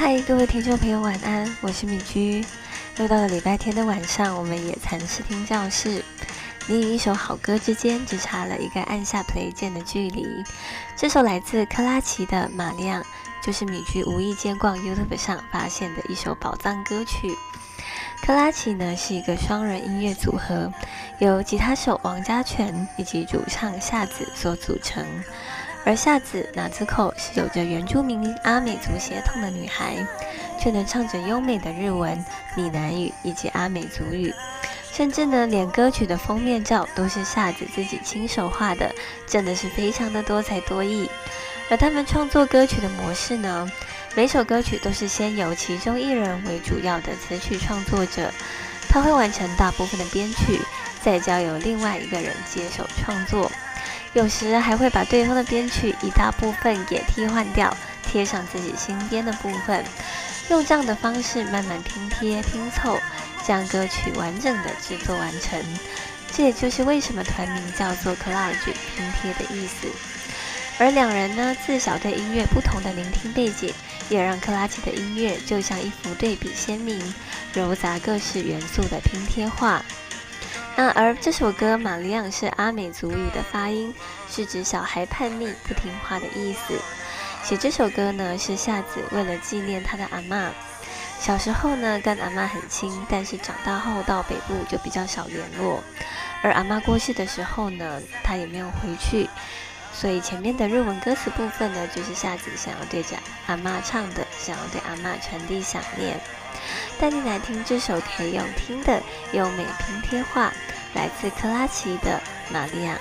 嗨，各位听众朋友，晚安，我是米居。又到了礼拜天的晚上，我们野餐试听教室。你与一首好歌之间只差了一个按下 play 键的距离。这首来自克拉奇的《玛利亚》，就是米居无意间逛 YouTube 上发现的一首宝藏歌曲。克拉奇呢是一个双人音乐组合，由吉他手王家全以及主唱夏子所组成。而夏子哪兹口是有着原住民阿美族血统的女孩，却能唱着优美的日文、闽南语以及阿美族语，甚至呢，连歌曲的封面照都是夏子自己亲手画的，真的是非常的多才多艺。而他们创作歌曲的模式呢，每首歌曲都是先由其中一人为主要的词曲创作者，他会完成大部分的编曲，再交由另外一个人接手创作。有时还会把对方的编曲一大部分也替换掉，贴上自己新编的部分，用这样的方式慢慢拼贴拼凑，将歌曲完整的制作完成。这也就是为什么团名叫做 collage 拼贴的意思。而两人呢，自小对音乐不同的聆听背景，也让克拉奇的音乐就像一幅对比鲜明、糅杂各式元素的拼贴画。那而这首歌“玛利亚”是阿美族语的发音，是指小孩叛逆不听话的意思。写这首歌呢，是夏子为了纪念他的阿妈。小时候呢，跟阿妈很亲，但是长大后到北部就比较少联络。而阿妈过世的时候呢，他也没有回去，所以前面的日文歌词部分呢，就是夏子想要对着阿妈唱的，想要对阿妈传递想念。带你来听这首可以用听的优美拼贴画，来自克拉奇的《玛利亚》。